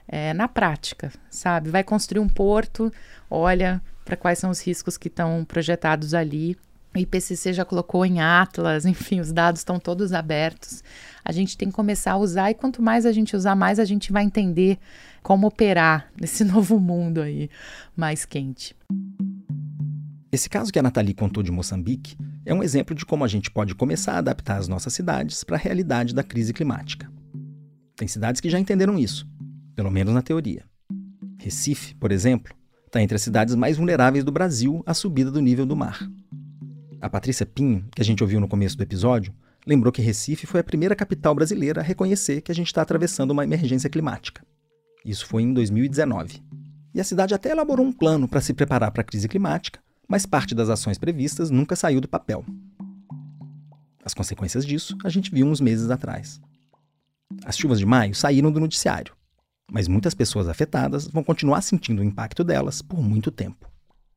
é, na prática, sabe? Vai construir um porto, olha para quais são os riscos que estão projetados ali o IPCC já colocou em Atlas, enfim, os dados estão todos abertos. A gente tem que começar a usar e quanto mais a gente usar, mais a gente vai entender como operar nesse novo mundo aí mais quente. Esse caso que a Nathalie contou de Moçambique é um exemplo de como a gente pode começar a adaptar as nossas cidades para a realidade da crise climática. Tem cidades que já entenderam isso, pelo menos na teoria. Recife, por exemplo, está entre as cidades mais vulneráveis do Brasil à subida do nível do mar. A Patrícia Pinho, que a gente ouviu no começo do episódio, lembrou que Recife foi a primeira capital brasileira a reconhecer que a gente está atravessando uma emergência climática. Isso foi em 2019. E a cidade até elaborou um plano para se preparar para a crise climática, mas parte das ações previstas nunca saiu do papel. As consequências disso a gente viu uns meses atrás. As chuvas de maio saíram do noticiário, mas muitas pessoas afetadas vão continuar sentindo o impacto delas por muito tempo.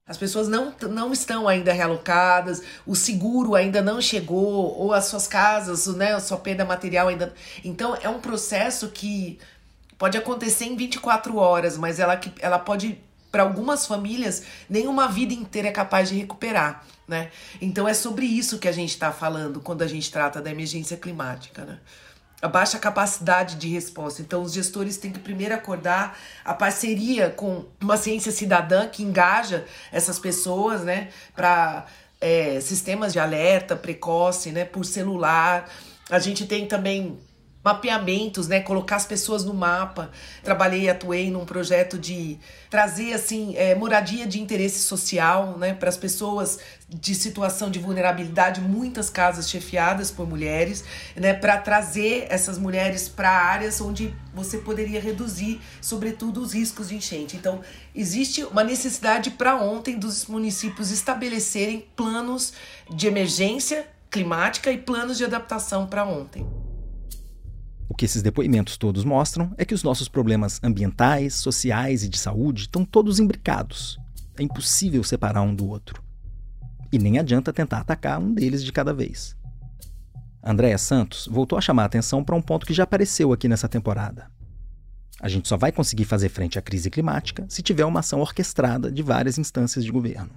As pessoas não, não estão ainda realocadas, o seguro ainda não chegou, ou as suas casas, né, a sua perda material ainda. Então é um processo que pode acontecer em 24 horas, mas ela, ela pode, para algumas famílias, nenhuma vida inteira é capaz de recuperar. Né? Então é sobre isso que a gente está falando quando a gente trata da emergência climática. Né? A baixa capacidade de resposta. Então, os gestores têm que primeiro acordar a parceria com uma ciência cidadã que engaja essas pessoas, né, para é, sistemas de alerta precoce, né, por celular. A gente tem também mapeamentos, né, colocar as pessoas no mapa. Trabalhei, atuei num projeto de trazer assim é, moradia de interesse social, né, para as pessoas de situação de vulnerabilidade, muitas casas chefiadas por mulheres, né, para trazer essas mulheres para áreas onde você poderia reduzir, sobretudo, os riscos de enchente. Então, existe uma necessidade para ontem dos municípios estabelecerem planos de emergência climática e planos de adaptação para ontem. O que esses depoimentos todos mostram é que os nossos problemas ambientais, sociais e de saúde estão todos imbricados. É impossível separar um do outro. E nem adianta tentar atacar um deles de cada vez. Andréa Santos voltou a chamar a atenção para um ponto que já apareceu aqui nessa temporada. A gente só vai conseguir fazer frente à crise climática se tiver uma ação orquestrada de várias instâncias de governo.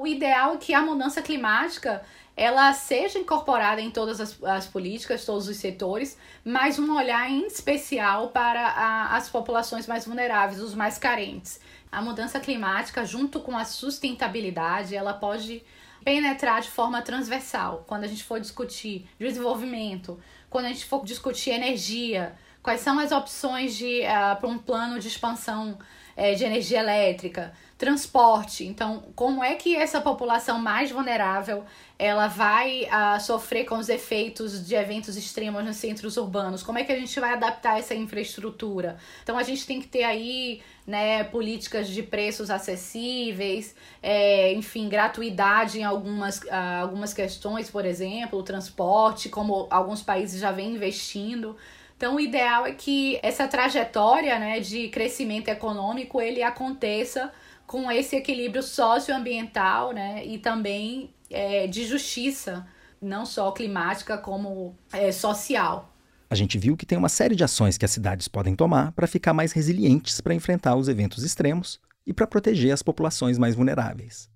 O ideal é que a mudança climática ela seja incorporada em todas as, as políticas, todos os setores, mas um olhar em especial para a, as populações mais vulneráveis, os mais carentes. A mudança climática, junto com a sustentabilidade, ela pode penetrar de forma transversal. Quando a gente for discutir desenvolvimento, quando a gente for discutir energia, quais são as opções de uh, para um plano de expansão uh, de energia elétrica, transporte. Então, como é que essa população mais vulnerável ela vai uh, sofrer com os efeitos de eventos extremos nos centros urbanos? Como é que a gente vai adaptar essa infraestrutura? Então a gente tem que ter aí né, políticas de preços acessíveis, é, enfim, gratuidade em algumas, uh, algumas questões, por exemplo, o transporte, como alguns países já vêm investindo. Então, o ideal é que essa trajetória né, de crescimento econômico ele aconteça com esse equilíbrio socioambiental né, e também é, de justiça não só climática, como é, social. A gente viu que tem uma série de ações que as cidades podem tomar para ficar mais resilientes para enfrentar os eventos extremos e para proteger as populações mais vulneráveis.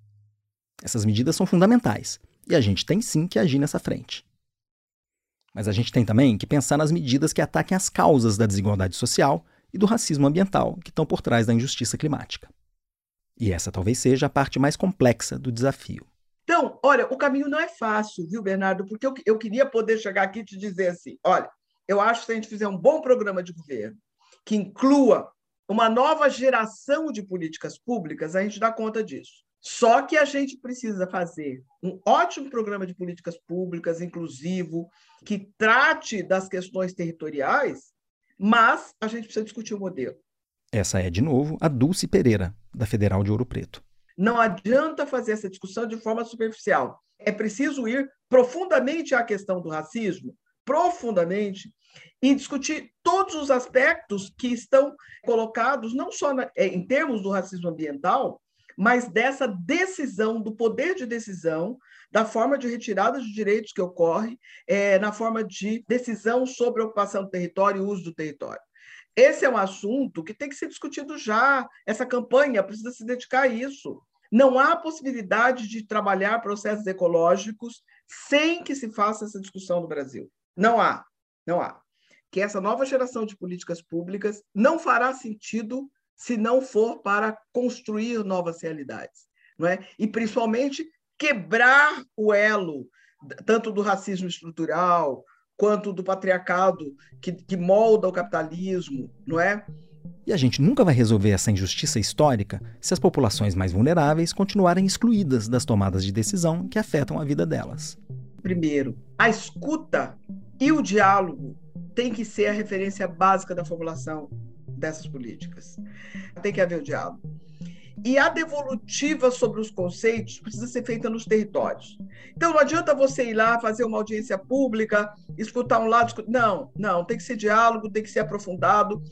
Essas medidas são fundamentais e a gente tem sim que agir nessa frente. Mas a gente tem também que pensar nas medidas que ataquem as causas da desigualdade social e do racismo ambiental que estão por trás da injustiça climática. E essa talvez seja a parte mais complexa do desafio. Então, olha, o caminho não é fácil, viu, Bernardo? Porque eu, eu queria poder chegar aqui e te dizer assim: olha, eu acho que se a gente fizer um bom programa de governo que inclua uma nova geração de políticas públicas, a gente dá conta disso. Só que a gente precisa fazer um ótimo programa de políticas públicas, inclusivo, que trate das questões territoriais, mas a gente precisa discutir o modelo. Essa é, de novo, a Dulce Pereira, da Federal de Ouro Preto. Não adianta fazer essa discussão de forma superficial. É preciso ir profundamente à questão do racismo, profundamente, e discutir todos os aspectos que estão colocados, não só na, é, em termos do racismo ambiental, mas dessa decisão, do poder de decisão, da forma de retirada de direitos que ocorre, é, na forma de decisão sobre a ocupação do território e uso do território. Esse é um assunto que tem que ser discutido já. Essa campanha precisa se dedicar a isso. Não há possibilidade de trabalhar processos ecológicos sem que se faça essa discussão no Brasil. Não há, não há. Que essa nova geração de políticas públicas não fará sentido se não for para construir novas realidades, não é? E principalmente quebrar o elo tanto do racismo estrutural quanto do patriarcado que, que molda o capitalismo, não é? E a gente nunca vai resolver essa injustiça histórica se as populações mais vulneráveis continuarem excluídas das tomadas de decisão que afetam a vida delas. Primeiro, a escuta e o diálogo tem que ser a referência básica da formulação dessas políticas. Tem que haver o diálogo. E a devolutiva sobre os conceitos precisa ser feita nos territórios. Então, não adianta você ir lá fazer uma audiência pública, escutar um lado. Não, não, tem que ser diálogo, tem que ser aprofundado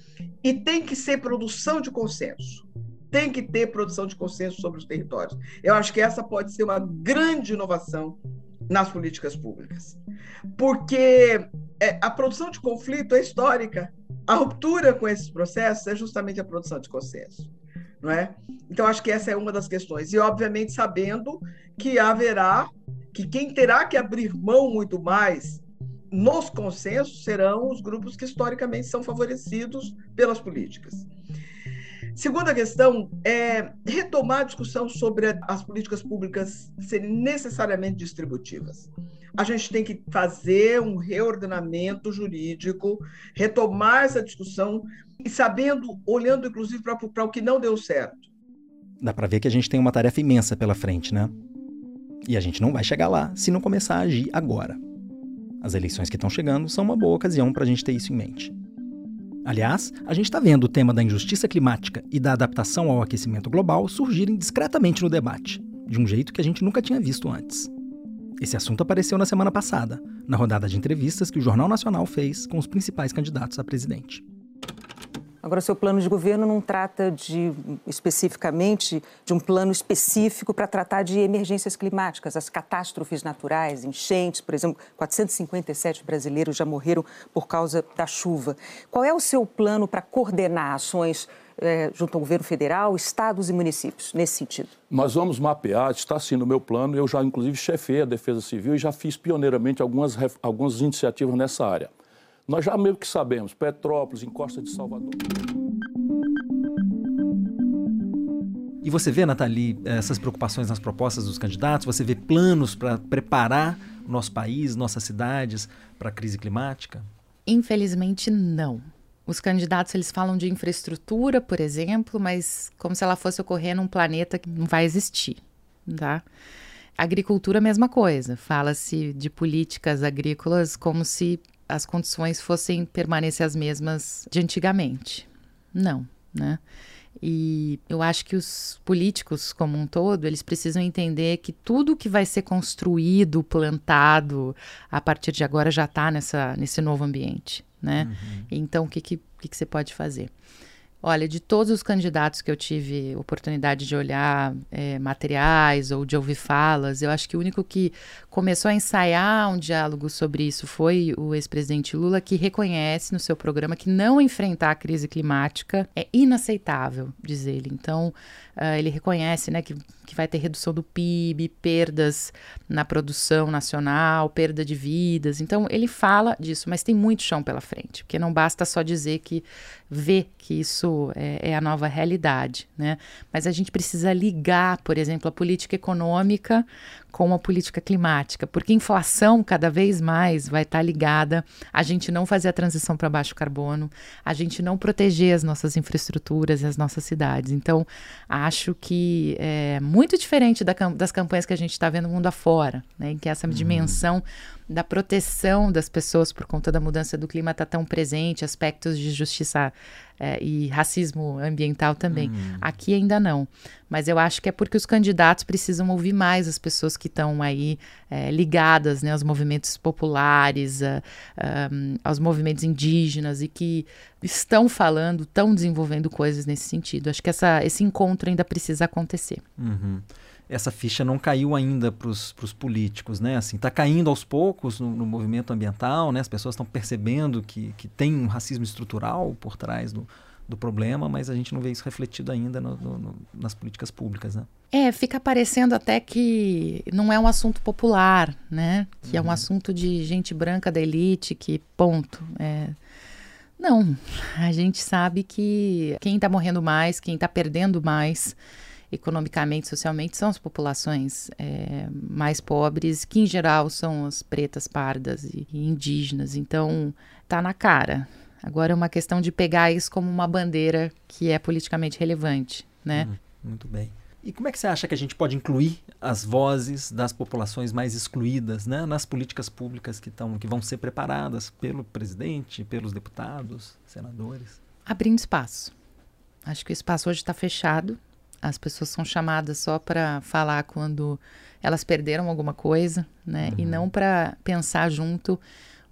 e tem que ser produção de consenso. Tem que ter produção de consenso sobre os territórios. Eu acho que essa pode ser uma grande inovação nas políticas públicas. Porque é, a produção de conflito é histórica. A ruptura com esses processos é justamente a produção de consenso, não é? Então acho que essa é uma das questões e obviamente sabendo que haverá que quem terá que abrir mão muito mais nos consensos serão os grupos que historicamente são favorecidos pelas políticas. Segunda questão é retomar a discussão sobre as políticas públicas serem necessariamente distributivas. A gente tem que fazer um reordenamento jurídico, retomar essa discussão e sabendo, olhando inclusive para o que não deu certo. Dá para ver que a gente tem uma tarefa imensa pela frente, né? E a gente não vai chegar lá se não começar a agir agora. As eleições que estão chegando são uma boa ocasião para a gente ter isso em mente. Aliás, a gente está vendo o tema da injustiça climática e da adaptação ao aquecimento global surgirem discretamente no debate, de um jeito que a gente nunca tinha visto antes. Esse assunto apareceu na semana passada, na rodada de entrevistas que o Jornal Nacional fez com os principais candidatos a presidente. Agora, seu plano de governo não trata de especificamente de um plano específico para tratar de emergências climáticas, as catástrofes naturais, enchentes, por exemplo, 457 brasileiros já morreram por causa da chuva. Qual é o seu plano para coordenar ações é, junto ao governo federal, estados e municípios, nesse sentido? Nós vamos mapear, está sim no meu plano, eu já inclusive chefei a Defesa Civil e já fiz pioneiramente algumas, algumas iniciativas nessa área. Nós já meio que sabemos, Petrópolis, em Costa de Salvador. E você vê, Nathalie, essas preocupações nas propostas dos candidatos? Você vê planos para preparar o nosso país, nossas cidades para a crise climática? Infelizmente, não. Os candidatos eles falam de infraestrutura, por exemplo, mas como se ela fosse ocorrer num planeta que não vai existir, tá? Agricultura, mesma coisa. Fala-se de políticas agrícolas como se as condições fossem permanecer as mesmas de antigamente. Não, né? E eu acho que os políticos como um todo, eles precisam entender que tudo que vai ser construído, plantado, a partir de agora já está nesse novo ambiente, né? Uhum. Então, o que, que, que, que você pode fazer? Olha, de todos os candidatos que eu tive oportunidade de olhar é, materiais ou de ouvir falas, eu acho que o único que começou a ensaiar um diálogo sobre isso foi o ex-presidente Lula, que reconhece no seu programa que não enfrentar a crise climática é inaceitável, diz ele. Então, uh, ele reconhece né, que, que vai ter redução do PIB, perdas na produção nacional, perda de vidas. Então, ele fala disso, mas tem muito chão pela frente, porque não basta só dizer que vê que isso é, é, a nova realidade, né? Mas a gente precisa ligar, por exemplo, a política econômica com a política climática, porque inflação cada vez mais vai estar ligada a gente não fazer a transição para baixo carbono, a gente não proteger as nossas infraestruturas e as nossas cidades. Então, acho que é muito diferente da, das campanhas que a gente está vendo no mundo afora, né? Em que essa uhum. dimensão da proteção das pessoas por conta da mudança do clima está tão presente, aspectos de justiça é, e racismo ambiental também. Hum. Aqui ainda não. Mas eu acho que é porque os candidatos precisam ouvir mais as pessoas que estão aí é, ligadas né, aos movimentos populares, a, a, aos movimentos indígenas e que estão falando, estão desenvolvendo coisas nesse sentido. Acho que essa, esse encontro ainda precisa acontecer. Uhum essa ficha não caiu ainda para os políticos, né? Assim, está caindo aos poucos no, no, movimento ambiental, né? As pessoas estão percebendo que, que tem um racismo estrutural por trás do, do problema, mas a gente não vê isso refletido ainda no, no, nas políticas públicas, né? É, fica parecendo até que não é um assunto popular, né? Que uhum. é um uhum. assunto de gente branca da elite, que ponto. É... Não, a gente sabe que quem está morrendo mais, quem está perdendo mais economicamente, socialmente, são as populações é, mais pobres, que em geral são as pretas, pardas e, e indígenas. Então, tá na cara. Agora é uma questão de pegar isso como uma bandeira que é politicamente relevante, né? Uhum, muito bem. E como é que você acha que a gente pode incluir as vozes das populações mais excluídas né, nas políticas públicas que, tão, que vão ser preparadas pelo presidente, pelos deputados, senadores? Abrindo espaço. Acho que o espaço hoje está fechado. As pessoas são chamadas só para falar quando elas perderam alguma coisa, né? Uhum. E não para pensar junto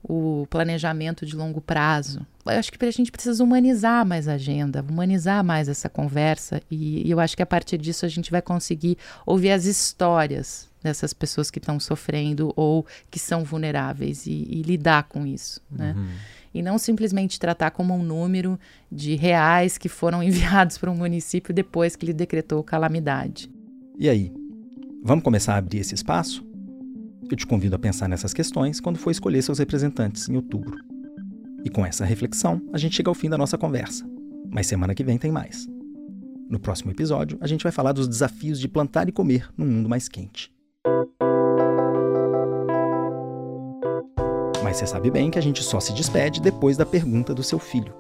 o planejamento de longo prazo. Eu acho que a gente precisa humanizar mais a agenda, humanizar mais essa conversa, e, e eu acho que a partir disso a gente vai conseguir ouvir as histórias dessas pessoas que estão sofrendo ou que são vulneráveis e, e lidar com isso, né? Uhum e não simplesmente tratar como um número de reais que foram enviados para um município depois que ele decretou calamidade. E aí, vamos começar a abrir esse espaço? Eu te convido a pensar nessas questões quando for escolher seus representantes em outubro. E com essa reflexão, a gente chega ao fim da nossa conversa. Mas semana que vem tem mais. No próximo episódio, a gente vai falar dos desafios de plantar e comer num mundo mais quente. Mas você sabe bem que a gente só se despede depois da pergunta do seu filho.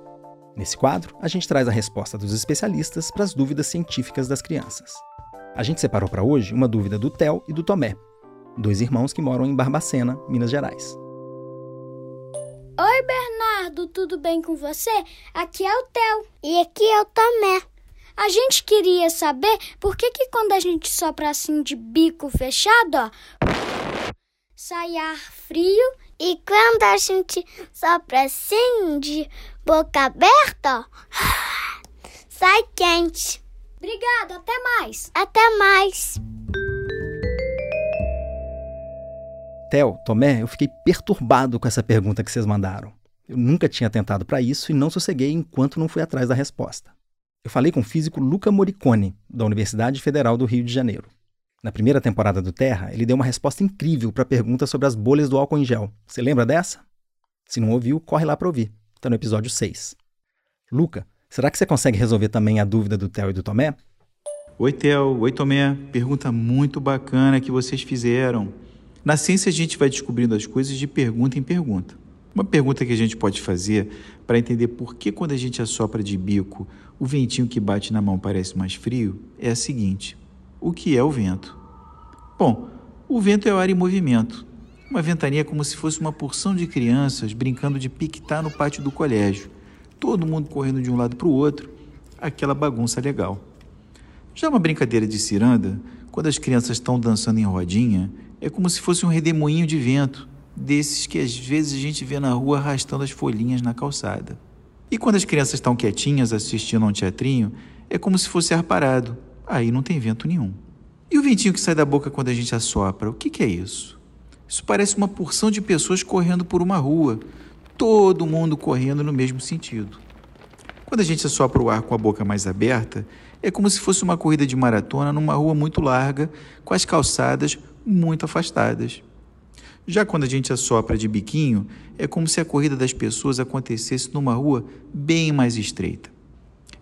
Nesse quadro, a gente traz a resposta dos especialistas para as dúvidas científicas das crianças. A gente separou para hoje uma dúvida do Theo e do Tomé, dois irmãos que moram em Barbacena, Minas Gerais. Oi, Bernardo, tudo bem com você? Aqui é o Theo e aqui é o Tomé. A gente queria saber por que, que quando a gente sopra assim de bico fechado, ó, sai ar frio e quando a gente sopra assim, de boca aberta, sai quente. Obrigada, até mais. Até mais. Theo, Tomé, eu fiquei perturbado com essa pergunta que vocês mandaram. Eu nunca tinha tentado para isso e não sosseguei enquanto não fui atrás da resposta. Eu falei com o físico Luca Moricone, da Universidade Federal do Rio de Janeiro. Na primeira temporada do Terra, ele deu uma resposta incrível para a pergunta sobre as bolhas do álcool em gel. Você lembra dessa? Se não ouviu, corre lá para ouvir. Está no episódio 6. Luca, será que você consegue resolver também a dúvida do Theo e do Tomé? Oi, Theo. Oi, Tomé. Pergunta muito bacana que vocês fizeram. Na ciência, a gente vai descobrindo as coisas de pergunta em pergunta. Uma pergunta que a gente pode fazer para entender por que, quando a gente assopra de bico, o ventinho que bate na mão parece mais frio é a seguinte: o que é o vento? Bom, o vento é o ar em movimento. Uma ventania é como se fosse uma porção de crianças brincando de piquetar no pátio do colégio. Todo mundo correndo de um lado para o outro, aquela bagunça legal. Já uma brincadeira de ciranda, quando as crianças estão dançando em rodinha, é como se fosse um redemoinho de vento, desses que às vezes a gente vê na rua arrastando as folhinhas na calçada. E quando as crianças estão quietinhas assistindo a um teatrinho, é como se fosse ar parado. Aí não tem vento nenhum. E o ventinho que sai da boca quando a gente assopra, o que, que é isso? Isso parece uma porção de pessoas correndo por uma rua, todo mundo correndo no mesmo sentido. Quando a gente assopra o ar com a boca mais aberta, é como se fosse uma corrida de maratona numa rua muito larga, com as calçadas muito afastadas. Já quando a gente assopra de biquinho, é como se a corrida das pessoas acontecesse numa rua bem mais estreita.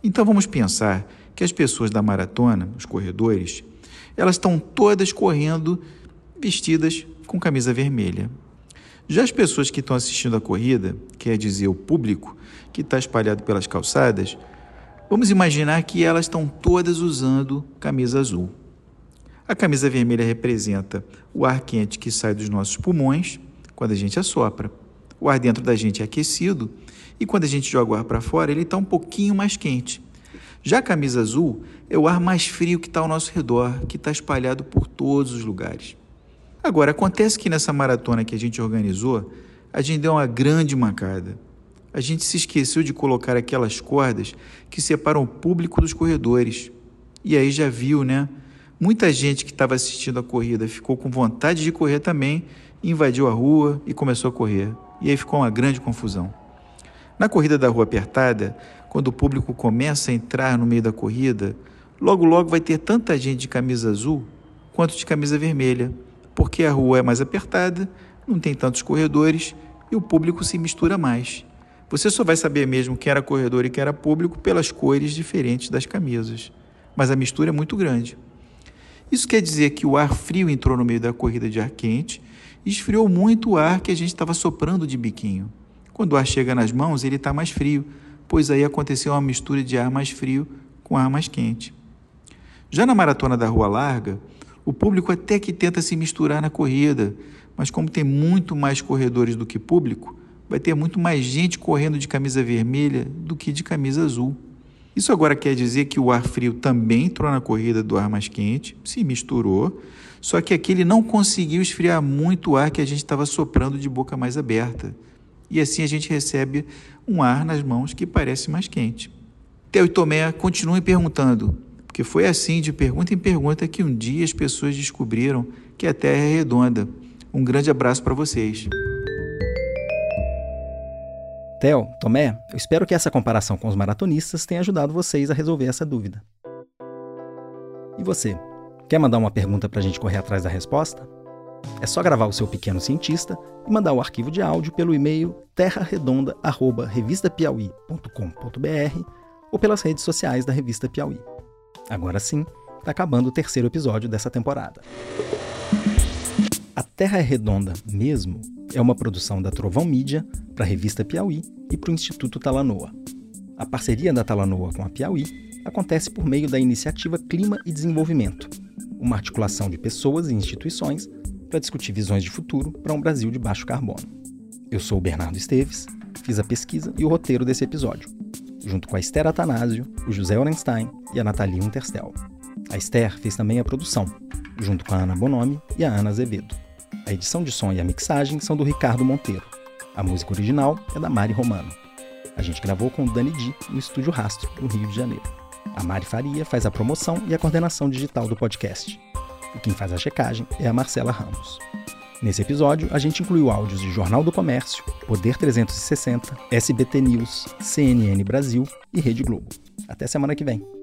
Então vamos pensar que as pessoas da maratona, os corredores, elas estão todas correndo vestidas com camisa vermelha. Já as pessoas que estão assistindo a corrida, quer dizer, o público que está espalhado pelas calçadas, vamos imaginar que elas estão todas usando camisa azul. A camisa vermelha representa o ar quente que sai dos nossos pulmões quando a gente assopra. O ar dentro da gente é aquecido e quando a gente joga o ar para fora, ele está um pouquinho mais quente. Já a camisa azul é o ar mais frio que está ao nosso redor, que está espalhado por todos os lugares. Agora, acontece que nessa maratona que a gente organizou, a gente deu uma grande mancada. A gente se esqueceu de colocar aquelas cordas que separam o público dos corredores. E aí já viu, né? Muita gente que estava assistindo a corrida ficou com vontade de correr também, invadiu a rua e começou a correr. E aí ficou uma grande confusão. Na corrida da rua apertada, quando o público começa a entrar no meio da corrida, logo logo vai ter tanta gente de camisa azul quanto de camisa vermelha, porque a rua é mais apertada, não tem tantos corredores e o público se mistura mais. Você só vai saber mesmo quem era corredor e quem era público pelas cores diferentes das camisas, mas a mistura é muito grande. Isso quer dizer que o ar frio entrou no meio da corrida de ar quente e esfriou muito o ar que a gente estava soprando de biquinho. Quando o ar chega nas mãos, ele está mais frio, pois aí aconteceu uma mistura de ar mais frio com ar mais quente. Já na maratona da Rua Larga, o público até que tenta se misturar na corrida, mas como tem muito mais corredores do que público, vai ter muito mais gente correndo de camisa vermelha do que de camisa azul. Isso agora quer dizer que o ar frio também entrou na corrida do ar mais quente, se misturou, só que aquele não conseguiu esfriar muito o ar que a gente estava soprando de boca mais aberta. E assim a gente recebe um ar nas mãos que parece mais quente. Theo e Tomé continuem perguntando, porque foi assim, de pergunta em pergunta, que um dia as pessoas descobriram que a Terra é redonda. Um grande abraço para vocês. Theo, Tomé, eu espero que essa comparação com os maratonistas tenha ajudado vocês a resolver essa dúvida. E você? Quer mandar uma pergunta para a gente correr atrás da resposta? É só gravar o seu pequeno cientista e mandar o arquivo de áudio pelo e-mail terraredonda@revistapiauí.com.br ou pelas redes sociais da revista Piauí. Agora sim, está acabando o terceiro episódio dessa temporada. A Terra é Redonda mesmo é uma produção da Trovão Mídia para a revista Piauí e para o Instituto Talanoa. A parceria da Talanoa com a Piauí acontece por meio da iniciativa Clima e Desenvolvimento, uma articulação de pessoas e instituições para discutir visões de futuro para um Brasil de baixo carbono. Eu sou o Bernardo Esteves, fiz a pesquisa e o roteiro desse episódio, junto com a Esther Atanásio, o José Orenstein e a Nathalie Unterstel. A Esther fez também a produção, junto com a Ana Bonomi e a Ana Azevedo. A edição de som e a mixagem são do Ricardo Monteiro. A música original é da Mari Romano. A gente gravou com o Dani Di no Estúdio Rastro, no Rio de Janeiro. A Mari Faria faz a promoção e a coordenação digital do podcast. E quem faz a checagem é a Marcela Ramos. Nesse episódio, a gente incluiu áudios de Jornal do Comércio, Poder 360, SBT News, CNN Brasil e Rede Globo. Até semana que vem.